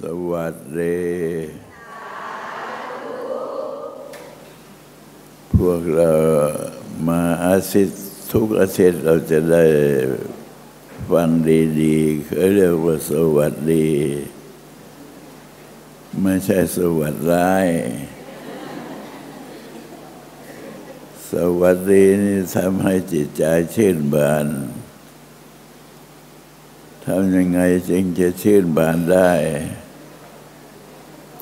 สวัสดีพวกเรามาอาทิตย์ทุกอาทิตย์เราจะได้ฟังดีๆเขาเรียกว่าสวัสดี ไม่ใช่สวัสดร้ายสวัสดีนี่ทำให้จิตใจชื่นบานทำยังไงจึงจะชื่นบานได้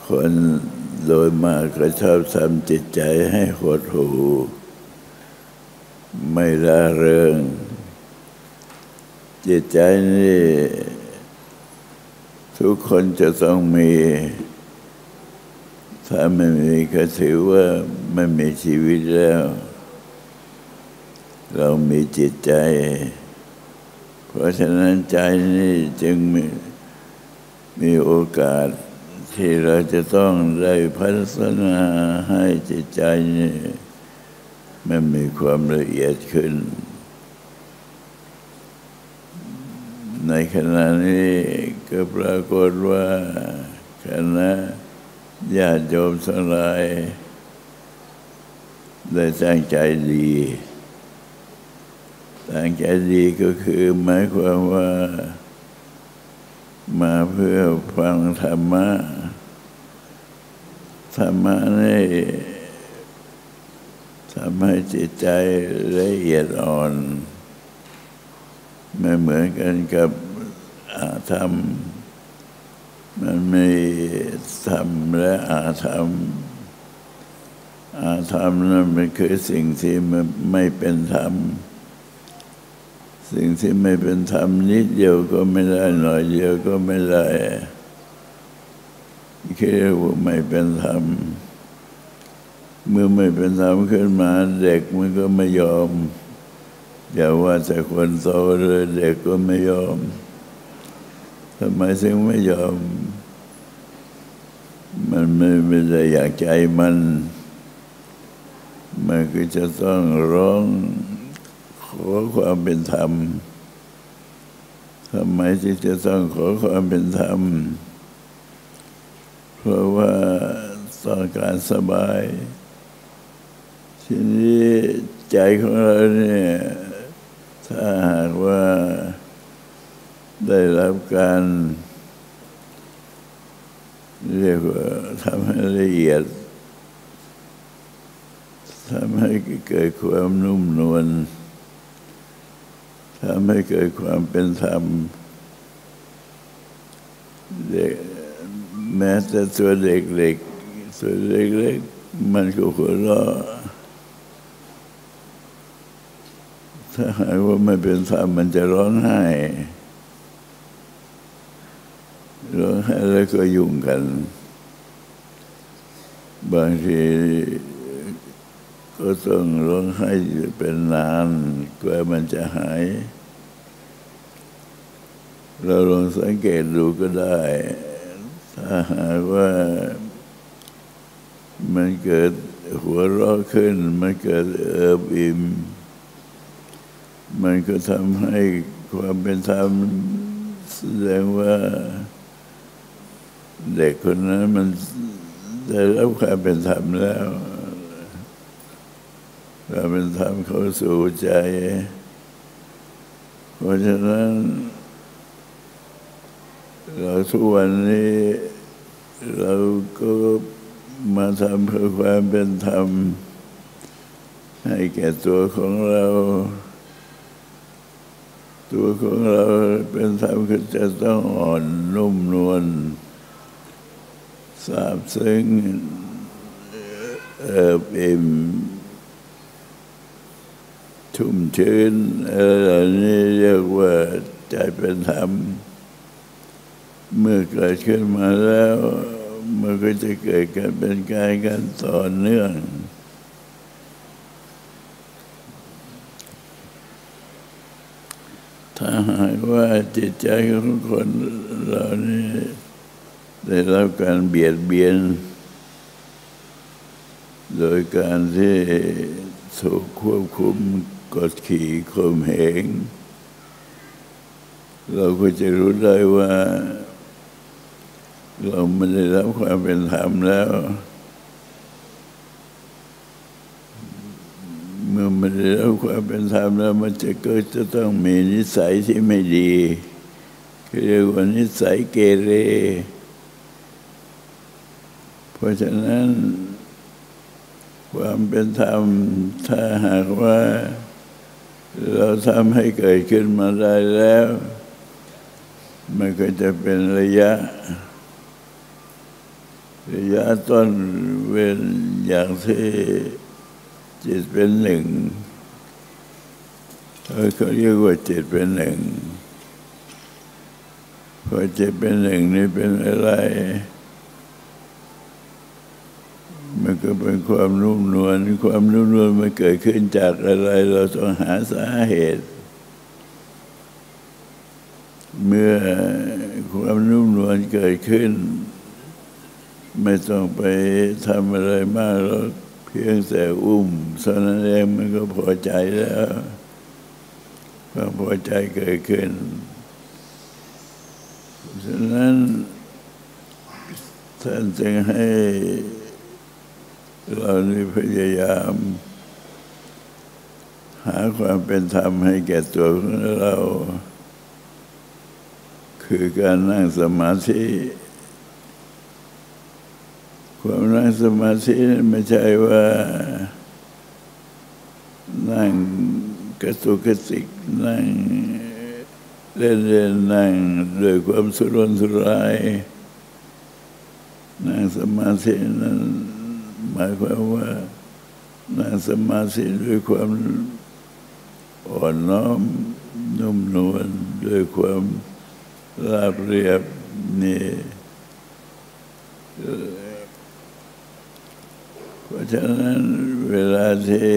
คนโดยมากก็ชอบทำจิตใจให้หดหู่ไม่ร่าเริง จิตใจนี่ ทุกคนจะต้องมี ถ้าไม่มีก็ถือว่าไม่มีชีวิตแล้ว เรามีจิตใจ เพราะฉะนั้นใจนี่จึงมีมีโอกาส ที่เราจะต้องได้พัฒนาให้จิตใจนี่มันมีความละเอียดขึ้น ในขณะนี้ก็ปรากฏว่าคณะญาติโยมทั้งหลาย ได้ตั้งใจดีตั้งใจดีก็คือหมายความว่า มาเพื่อฟังธรรมะ ธรรมะนี่ทำให้จิตใจละเอียดอ่อน ไม่เหมือนกันกับอาธรรม มันมีธรรมและอาธรรม อาธรรมนั้นมันคือสิ่งที่มันไม่เป็นธรรม สิ่งที่ไม่เป็นธรรมนิดเดียวก็ไม่ได้หน่อยเดียวก็ไม่ได้ คิดว่าไม่เป็นธรรมเมื่อไม่เป็นธรรมขึ้นมา เด็กมันก็ไม่ยอมอย่าว่าแต่คนโตเลยเด็กก็ไม่ยอมทำไมถึงไม่ยอม มันไม่ไม่ได้อยากใจมัน มันก็จะต้องร้องขอความเป็นธรรมทำไมที่จะต้องขอความเป็นธรรม เพราะว่าต้องการสบาย ทีนี้ใจของเราเนี่ย ถ้าหากว่าได้รับการเรียกว่าทำให้ละเอียดทำให้เกิดความนุ่มนวลทำให้เกิดความเป็นธรรมเด็ก แม้แต่ตัวเด็กๆตัวเล็กๆมันก็หัวเราะถ้าหากว่าไม่เป็นธรรมมันจะร้องไห้ร้องไห้แล้วก็ยุ่งกัน บางทีก็ต้องร้องไห้เป็นนานกว่ามันจะหาย เราลองสังเกตดูก็ได้ ถ้าหากว่ามันเกิดหัวเราะขึ้น มันเกิดเอิบอิ่ม มันก็ทำให้ความเป็นธรรมแสดงว่าเด็กคนนั้นมันได้รับความเป็นธรรมแล้วความเป็นธรรมเข้าสู่ใจ เพราะฉะนั้น เราทุกวันนี้เราก็มาทำเพื่อความเป็นธรรม ให้แก่ตัวของเรา ตัวของเราเป็นธรรมคือจะต้องอ่อนนุ่มนวลสาบซึ้งเอิบอิ่มชุ่มชื้นอะไรนี้เรียกว่าใจเป็นธรรม เมื่อเกิดขึ้นมาแล้ว มันก็จะเกิดกันเป็นกายกันต่อเนื่อง ถ้าหากว่าจิตใจของคนเรานี่ได้รับการเบียดเบียน โดยการที่ถูกควบคุมกดขี่ข่มเหงเราก็จะรู้ได้ว่า เราไม่ได้รับความเป็นธรรมแล้ว เมื่อไม่ได้รับความเป็นธรรมแล้ว มันจะก็จะต้องมีนิสัยที่ไม่ดีเรียกว่านิสัยเกเร เพราะฉะนั้น ความเป็นธรรม ถ้าหากว่า เราทำให้เกิดขึ้นมาได้แล้ว มันก็จะเป็นระยะ ระยะต้นเว้นอย่างที่จิตเป็นหนึ่งเขาเรียกว่าจิตเป็นหนึ่งพอจิตเป็นหนึ่งนี่เป็นอะไร มันก็เป็นความนุ่มนวลความนุ่มนวลมันเกิดขึ้นจากอะไร เราต้องหาสาเหตุ เมื่อความนุ่มนวลเกิดขึ้น ไม่ต้องไปทำอะไรมากแล้วเพียงแต่อุ้มเท่านั้นเองมันก็พอใจแล้วความพอใจเกิดขึ้นฉะนั้นท่านจึงให้เรานี่พยายาม หาความเป็นธรรมให้แก่ตัวของเรา คือการนั่งสมาธิ ความนั่งสมาธิไม่ใช่ว่านั่งกระตุกกระติกนั่งเล่นเล่นนั่งด้วยความสุรนสุรายนั่งสมาธินั้นหมายความว่านั่งสมาธิด้วยความอ่อนน้อมนุ่มนวลด้วยความราบเรียบนี่ ราะฉะนั้นเวลาที่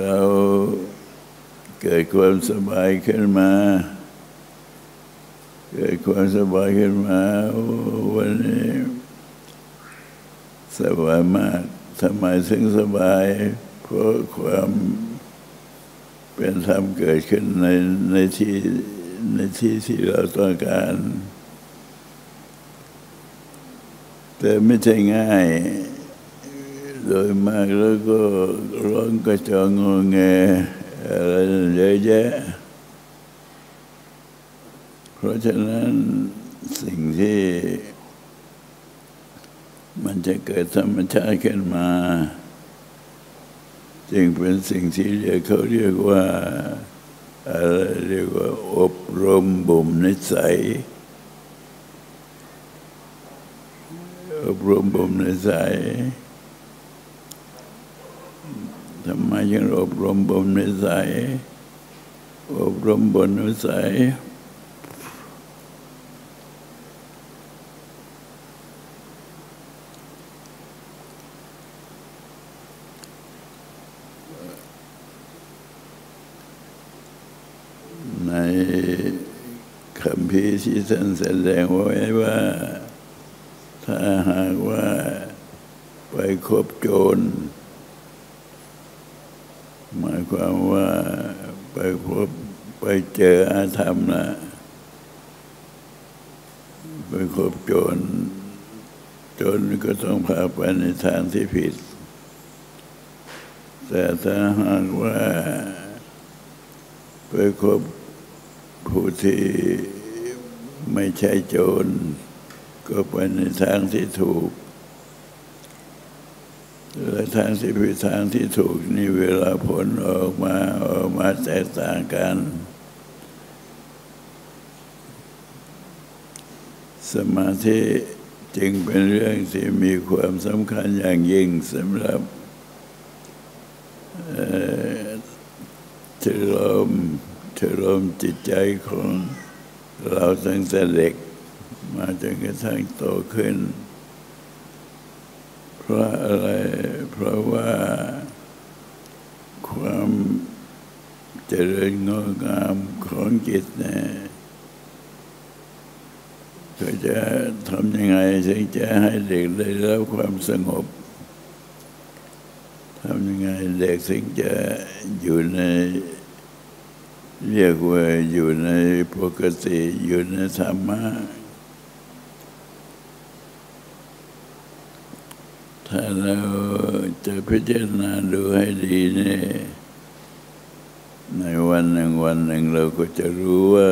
เราเกิดความสบายขึ้นมา เกิดความสบายขึ้นมาวันนี้สบายมากทำไมถึงสบายเพราะความเป็นธรรมเกิดขึ้นในในที่ในที่ที่เราต้องการ แต่ไม่ใช่ง่าย โดยมากแล้วก็ร้องกระจองงอแงอะไรเยอะแยะ เพราะฉะนั้นสิ่งที่มันจะเกิดธรรมชาติขึ้นมา จึงเป็นสิ่งที่เรียกเขาเรียกว่าอะไรเรียกว่าอบรมบ่มนิสัย อบรมบ่มในิสัยทำไมยังอบรมบ่มในิสัยอบรมบ่มนิสัยในคำพีที่ท่านแสดงไว้ว่า ถ้าหากว่าไปคบโจร หมายความว่าไปพบไปเจออาธรรมนะไปคบโจรโจรก็ต้องพาไปในทางที่ผิด แต่ถ้าหากว่าไปคบผู้ที่ไม่ใช่โจร ก็ไปในทางที่ถูกและทางที่ผิดทางที่ถูกนี่เวลาผลออกมาออกมาแตกต่างกัน สมาธิจึงเป็นเรื่องที่มีความสำคัญอย่างยิ่งสำหรับเทลมเทลมจิตใจของเราตั้งแต่เด็ก มาจนกระทั่งโตขึ้น เพราะอะไร เพราะว่าความเจริญงอกงามของจิตเนี่ยก็จะทำยังไงถึงจะให้เด็กได้รับความสงบทำยังไงเด็กถึงจะอยู่ใน เรียกว่าอยู่ในปกติอยู่ในธรรมะ ถ้าเราจะพิจารณาดูให้ดีเนี่ยในวันหนึ่งวันหนึ่งเราก็จะรู้ว่า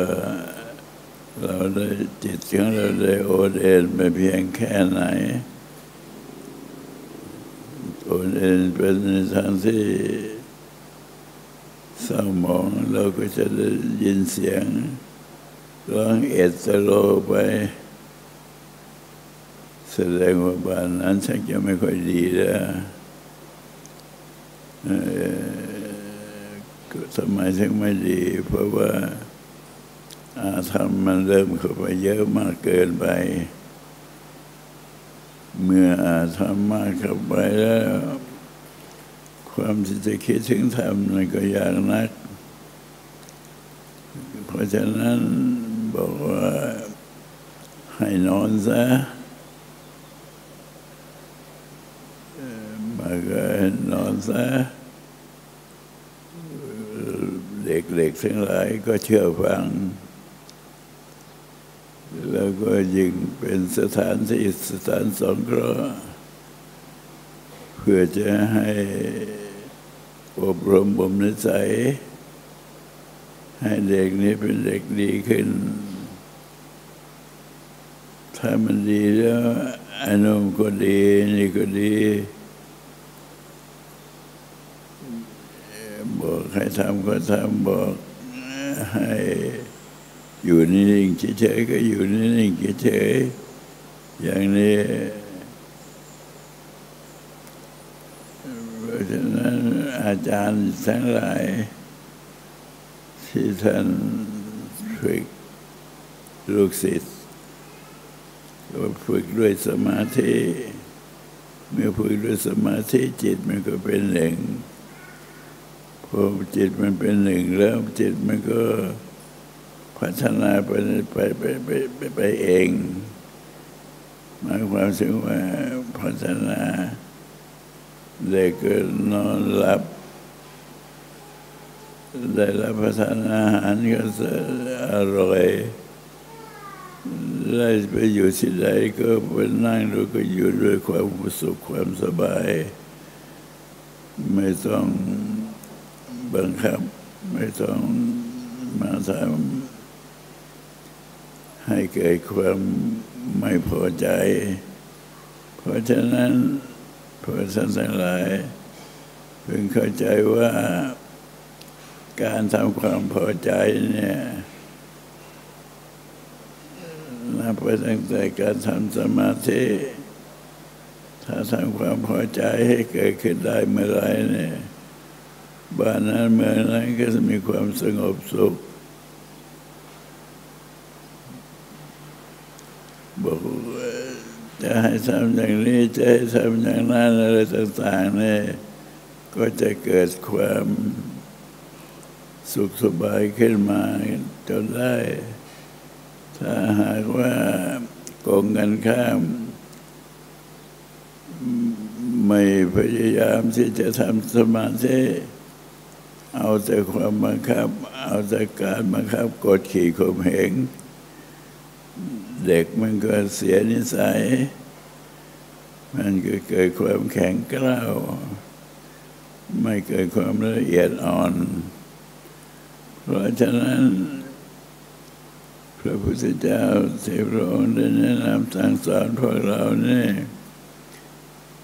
เราได้จิตของเราได้โอเดนไปเพียงแค่ไหน โอเดนเป็นทางที่เศร้าหมองเราก็จะได้ยินเสียงร้องเอดสโลไป แสดงว่าบ้านนั้นชักจะไม่ค่อยดีแล้วก็ทำไมถึงไม่ดี เพราะว่าอาธรรมมันเริ่มเข้าไปเยอะมากเกินไป เมื่ออาธรรมมากเข้าไปแล้ว ความที่จะคิดถึงธรรมมันก็ยากนัก เพราะฉะนั้นบอกว่าให้นอนซะเอ่อมาก็นอน ซะเด็กๆทั้งหลายก็เชื่อฟัง แล้วก็ยิ่งเป็นสถานที่สถานสงเคราะห์เพื่อจะให้อบรมบ่มนิสัย ให้เด็กนี้เป็นเด็กดีขึ้น ถ้ามันดีแล้วอานมก็ดี นี่ก็ดี ให้ทำก็ทำบอกให้อยู่นิ่งๆเฉยๆก็อยู่นิ่งๆเฉยๆอย่างนี้เพราะฉะนั้นอาจารย์ทั้งหลาย ที่ท่านฝึกลูกศิษย์ก็ฝึกด้วยสมาธิ เมื่อฝึกด้วยสมาธิจิตมันก็เป็นหนึ่ง พอจิตมันเป็นหนึ่งแล้วจิตมันก็พัฒนาไปไปไปไปไปไปเองหมายความถึงว่าพัฒนาเด็กก็นอนหลับ ได้รับประทานอาหารก็อร่อยได้ไปอยู่ที่ใดก็ไปนั่งดูก็อยู่ด้วยความสุขความสบาย ไม่ต้อง บังคับ ไม่ต้องมาทำให้เกิดความไม่พอใจ เพราะฉะนั้นพระท่านทั้งหลายเพิ่งเข้าใจว่าการทำความพอใจเนี่ยนับไปตั้งแต่การทำสมาธิถ้าทำความพอใจให้เกิดขึ้นได้เมื่อไรเนี่ย บ้านนั้นเมืองนั้นก็จะมีความสงบสุขบอกจะให้ทำอย่างนี้จะให้ทำอย่างนั้นอะไรต่างๆเนี่ยก็จะเกิดความสุขสบายขึ้นมาจนได้ ถ้าหากว่าโกงกันข้าม ไม่พยายามที่จะทำสมาธิ เอาแต่ความบังคับ เอาแต่การบังคับกดขี่ข่มเหงเด็กมันก็เสียนิสัย มันก็เกิดความแข็งกร้าวไม่เกิดความละเอียดอ่อน เพราะฉะนั้น พระพุทธเจ้าที่พระองค์ได้แนะนำสั่งสอนพวกเราเนี่ย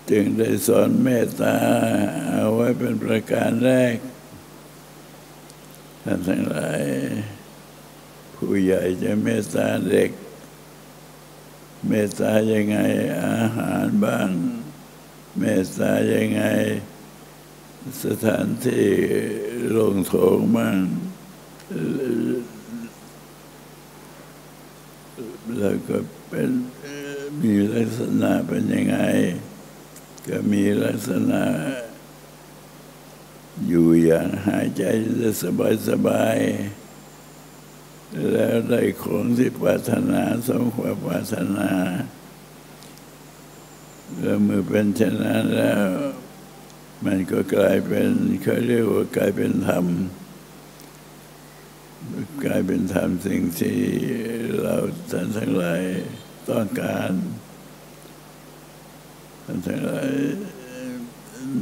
จึงได้สอนเมตตาเอาไว้เป็นประการแรก ท่านทั้งหลาย ผู้ใหญ่จะเมตตาเด็ก เมตตายังไงอาหารบ้าง เมตตายังไง สถานที่ลงโถงบ้างแล้วก็เป็นมีลักษณะเป็นยังไง ก็มีลักษณะ อยู่อย่างหายใจสบายสบายๆแล้วได้ของที่ปรารถนาสมความปรารถนาแล้วเมื่อเป็นเช่นนั้นแล้ว มันก็กลายเป็นเขาเรียกว่ากลายเป็นธรรมกลายเป็นธรรมสิ่งที่เราท่านทั้งหลายต้องการทั้งหลาย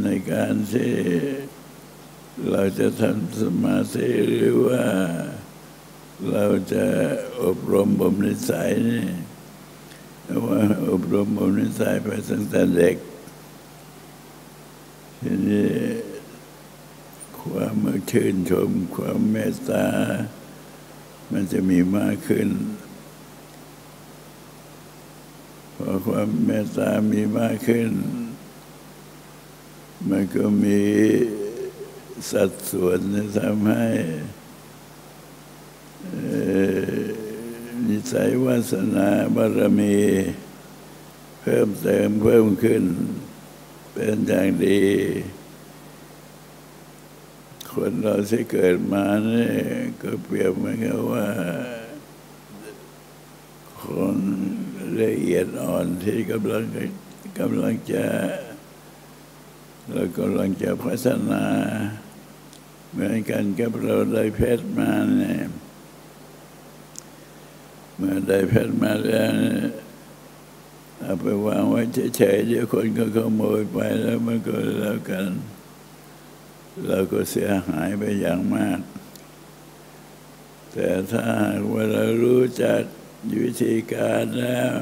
ในการที่ เราจะทำสมาธิหรือว่าเราจะอบรมบ่มนิสัยนี่ว่าอบรมบ่มนิสัยไปตั้งแต่เด็ก ทีนี้ความชื่นชมความเมตตา มันจะมีมากขึ้นพอความเมตตามีมากขึ้น มันก็มี สัดส่วนที่ทำให้นิสัยวาสนาบารมี เพิ่มเติมเพิ่มขึ้น เป็นอย่างดี คนเราที่เกิดมาเนี่ยก็เปรียบเหมือนกับว่า คนละเอียดอ่อนที่กำลังกำลังจะเรากำลังจะพัฒนา เหมือนกันกับเราได้เพชรมาเนี่ยเมื่อได้เพชรมาแล้วเอาไปวางไว้เฉยๆเดี๋ยวคนก็ขโมยไปแล้วมันก็แล้วกัน เราก็เสียหายไปอย่างมาก แต่ถ้าว่าเรารู้จักวิธีการแล้ว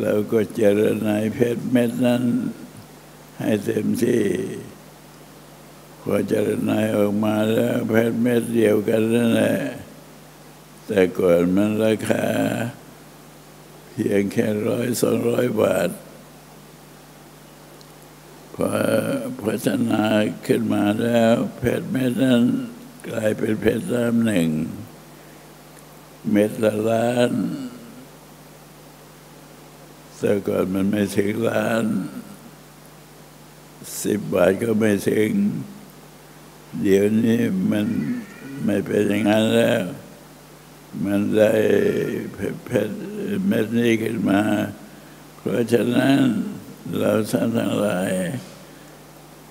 เราก็เจริญในเพชรเม็ดนั้นให้เต็มที่ พอเจริญในออกมาแล้วเพชรเม็ดเดียวกันนั่นแหละแต่ก่อนมันราคา เพียงแค่ร้อยสองร้อยบาทพอพัฒนาขึ้นมาแล้ว เพชรเม็ดนั้นกลายเป็นเพชรล้านหนึ่ง เม็ดละล้านแต่ก่อนมันไม่ถึงล้านสิบบาทก็ไม่ถึง เดี๋ยวนี้มันไม่เป็นอย่างนั้นแล้ว มันได้เพชรเม็ดนี้ขึ้นมา เพราะฉะนั้นเราท่านทั้งหลาย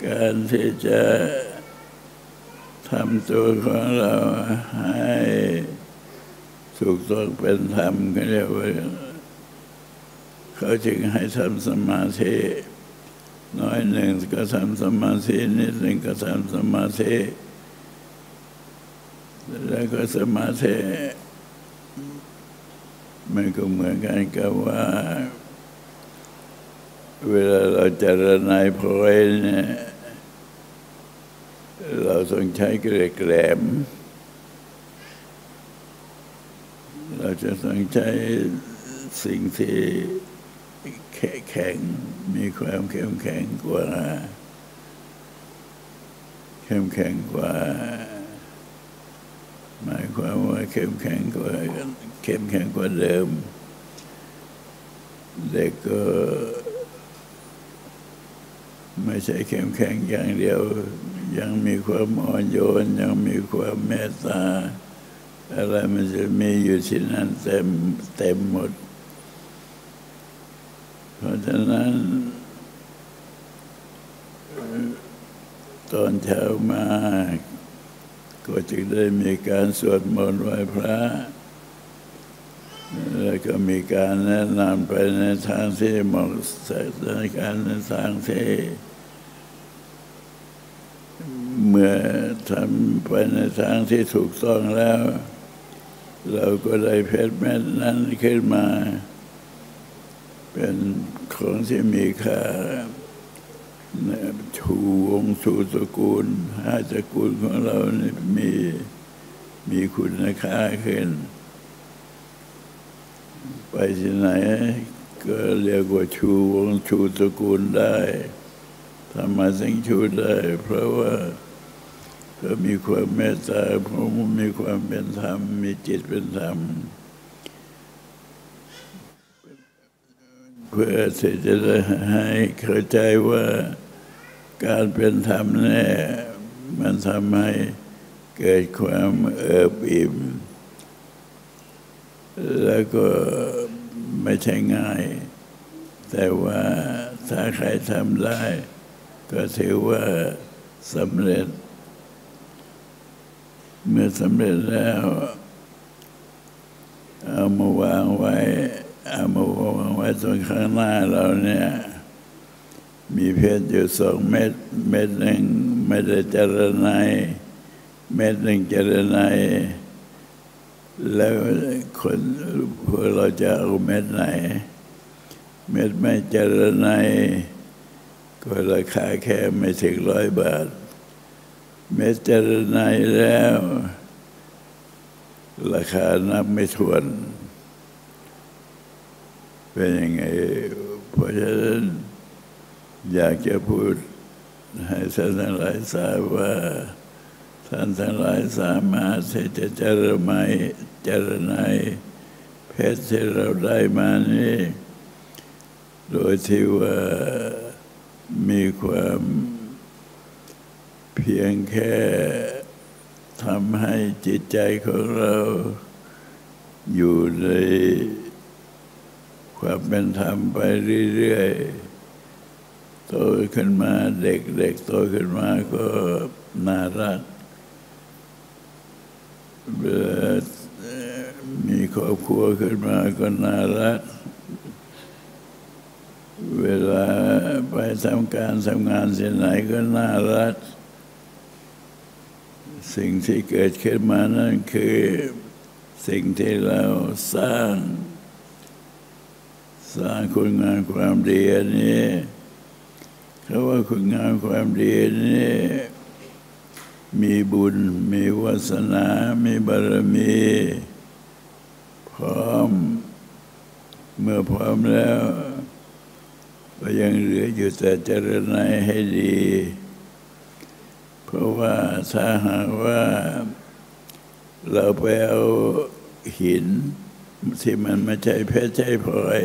การที่จะทำตัวของเราให้ถูกต้องเป็นธรรมก็เรียกว่าเขาจึงให้ทำสมาธิ น้อยหนึ่งก็ทำสมาธินิดหนึ่งก็ทำสมาธิแล้วก็สมาธิมันก็เหมือนกันกับว่า เวลาเราจะระนายพลอยเนี่ยเราต้องใช้เกล็ดแหลม เราจะต้องใช้สิ่งที่ แข็งมีความเข้มแข็งกว่าเข้มแข็งกว่า หมายความว่าเข้มแข็งกว่าเข้มแข็งกว่าเดิมเด็กก็ไม่ใช่เข้มแข็งอย่างเดียว ยังมีความอ่อนโยน ยังมีความเมตตาอะไรมันจะมีอยู่ที่นั่นเต็มเต็มหมด เพราะฉะนั้นตอนเช้ามาก็จึงได้มีการสวดมนต์ไหว้พระ แล้วก็มีการแนะนำไปในทางที่เหมาะสมในการในทางที่เมื่อทำไปในทางที่ถูกต้องแล้ว เราก็ได้เพชรแม่นั้นขึ้นมา เป็นของที่มีค่าชูวงชูตระกูลห้าตระกูลของเรานี่มีมีคุณค่าขึ้น ไปที่ไหนก็เรียกว่าชูวงชูตระกูลได้ทำมาถึงชูได้ เพราะว่าก็มีความเมตตาเพราะมีความเป็นธรรม มีจิตเป็นธรรม เพื่อที่จะให้เข้าใจว่าการเป็นธรรมแน่มันทำให้เกิดความเอิบอิ่ม แล้วก็ไม่ใช่ง่าย แต่ว่าถ้าใครทำได้ ก็ถือว่าสำเร็จ เมื่อสำเร็จแล้ว เอามาวางไว้ มาวางไว้ตรงข้างหน้าเราเนี่ย มีเพชรอยู่สองเม็ด เม็ดหนึ่งไม่ได้เจรไนยเม็ดหนึ่งเจรไนยแล้วคนพวกเราจะเอาเม็ดไหน เม็ดไม่เจรไนยก็ราคาแค่ไม่ถึงร้อยบาท เม็ดเจรไนยแล้ว ราคานับไม่ถ้วน เป็นยังไงเพราะฉะนั้นอยากจะพูดให้ท่านทั้งหลายทราบว่าท่านทั้งหลายสามารถที่จะเจริญไม่เจริญในเพชรที่เราได้มานี้โดยที่ว่ามีความเพียงแค่ทำให้จิตใจของเราอยู่ใน ความเป็นธรรมไปเรื่อยๆโตขึ้นมาเด็กๆโตขึ้นมาก็น่ารักเวลามีครอบครัวขึ้นมาก็น่ารัก เวลาไปทำการทำงานที่ไหนก็น่ารัก สิ่งที่เกิดขึ้นมานั่นคือ สิ่งที่เราสร้าง สร้างคุณงามความดีนี้เขาว่าคุณงามความดีนี้มีบุญมีวาสนา มีบารมี พร้อม เมื่อพร้อมแล้ว ก็ยังเหลืออยู่แต่เจริญในให้ดี เพราะว่าถ้าหากว่า เราไปเอาหินที่มันไม่ใช่เพชรใช่พลอย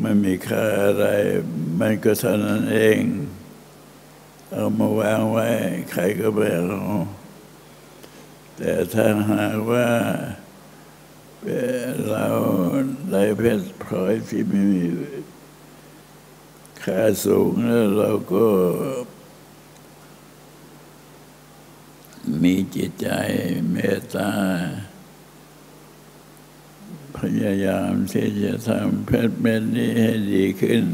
ไม่มีค่าอะไร มันก็เท่านั้นเอง เอามาวางไว้ ใครก็ไม่เอาแต่ถ้าหากว่าเราได้เพชรพลอยที่ไม่มีค่าสูงแล้วเราก็ มีจิตใจเมตตา พยายามที่จะทำเพชรเม็ดนี้ให้ดีขึ้น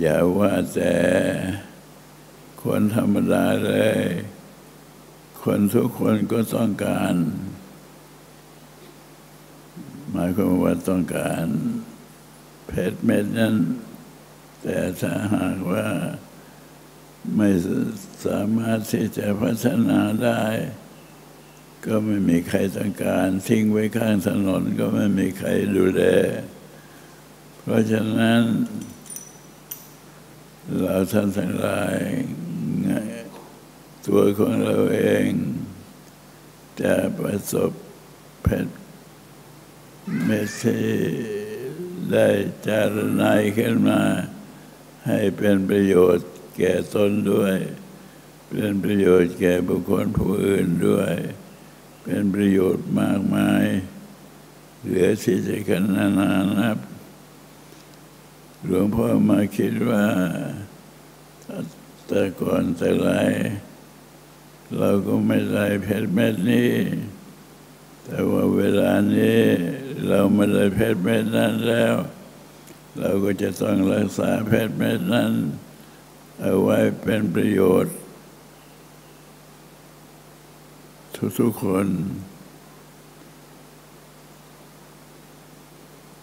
อย่าว่าแต่คนธรรมดาเลย คนทุกคนก็ต้องการ หมายความว่าต้องการ เพชรเม็ดนั้น แต่ถ้าหากว่าไม่สามารถที่จะพัฒนาได้ ก็ไม่มีใครต้องการ ทิ้งไว้ข้างถนนก็ไม่มีใครดูแล เพราะฉะนั้น เราท่านทั้งหลาย ตัวของเราเอง จะประสบเพชรเมสที่ได้จารณายขึ้นมา ให้เป็นประโยชน์แก่ตนด้วย เป็นประโยชน์แก่บุคคลผู้อื่นด้วย เป็นประโยชน์มากมาย เหลือที่จะกันนานานับ หลวงพ่อมาคิดว่าแต่ก่อนแต่ไรเราก็ไม่ได้เพชรเม็ดนี้ แต่ว่าเวลานี้เราไม่ได้เพชรเม็ดนั้นแล้ว เราก็จะต้องรักษาเพชรเม็ดนั้น เอาไว้เป็นประโยชน์ ทุกๆคน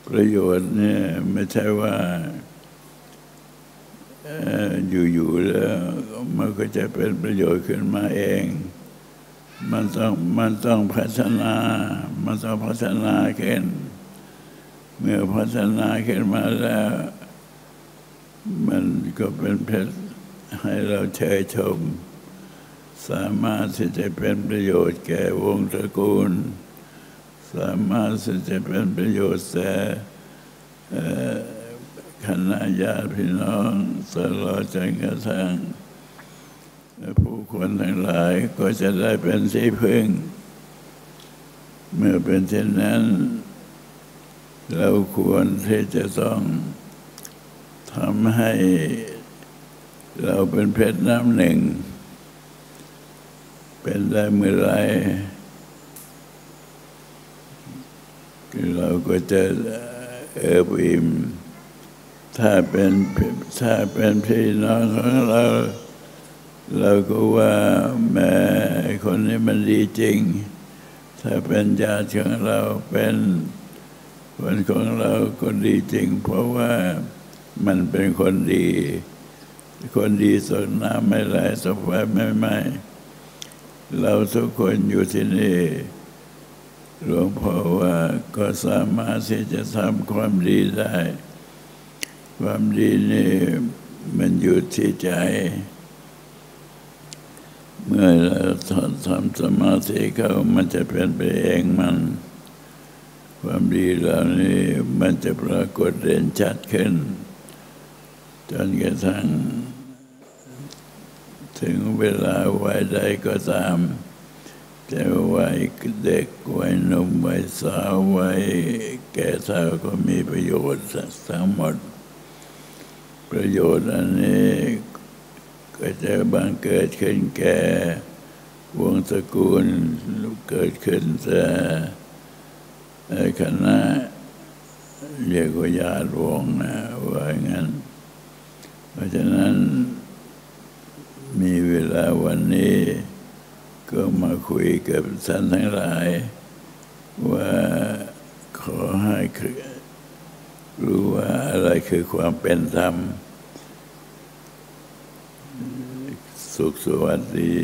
ประโยชน์เนี่ยไม่ใช่ว่าอยู่ๆแล้วมันก็จะเป็นประโยชน์ขึ้นมาเอง มันต้องมันต้องพัฒนา มันต้องพัฒนาขึ้น เมื่อพัฒนาขึ้นมาแล้ว มันก็เป็นเพชรให้เราเชยชม สามารถที่จะเป็นประโยชน์แก่วงตระกูล สามารถที่จะเป็นประโยชน์แก่คณะญาติพี่น้องตลอดจนกระทั่งผู้คนทั้งหลายก็จะได้เป็นที่พึ่ง เมื่อเป็นเช่นนั้น เราควรที่จะต้องทำให้เราเป็นเพชรน้ำหนึ่ง เป็นได้เมื่อไรเราก็จะเอิบอิ่มถ้าเป็นถ้าเป็นพี่น้องของเรา เราก็ว่าแม่คนนี้มันดีจริง ถ้าเป็นญาติของเราเป็นคนของเราก็ดีจริง เพราะว่ามันเป็นคนดี คนดีสดน้ำไม่ไหลสบไฟไม่ไหม้ เราทุกคนอยู่ที่นี่หลวงพ่อว่าก็สามารถที่จะทำความดีได้ ความดีนี่มันอยู่ที่ใจ เมื่อเราทำสมาธิเขามันจะเป็นไปเองมัน ความดีเหล่านี้มันจะปรากฏเด่นชัดขึ้น จนกระทั่ง ถึงเวลาวัยใดก็ตาม จะวัยเด็กวัยหนุ่มวัยสาววัยแก่เฒ่าก็มีประโยชน์ทั้งหมด ประโยชน์อันนี้ก็จะบังเกิดขึ้นแก่วงตระกูลเกิดขึ้นแต่คณะเรียกว่าญาติวงนะว่างั้น เพราะฉะนั้น มีเวลาวันนี้ ก็มาคุยกับท่านทั้งหลาย ว่าขอให้รู้ว่าอะไรคือความเป็นธรรม สุขสวัสดี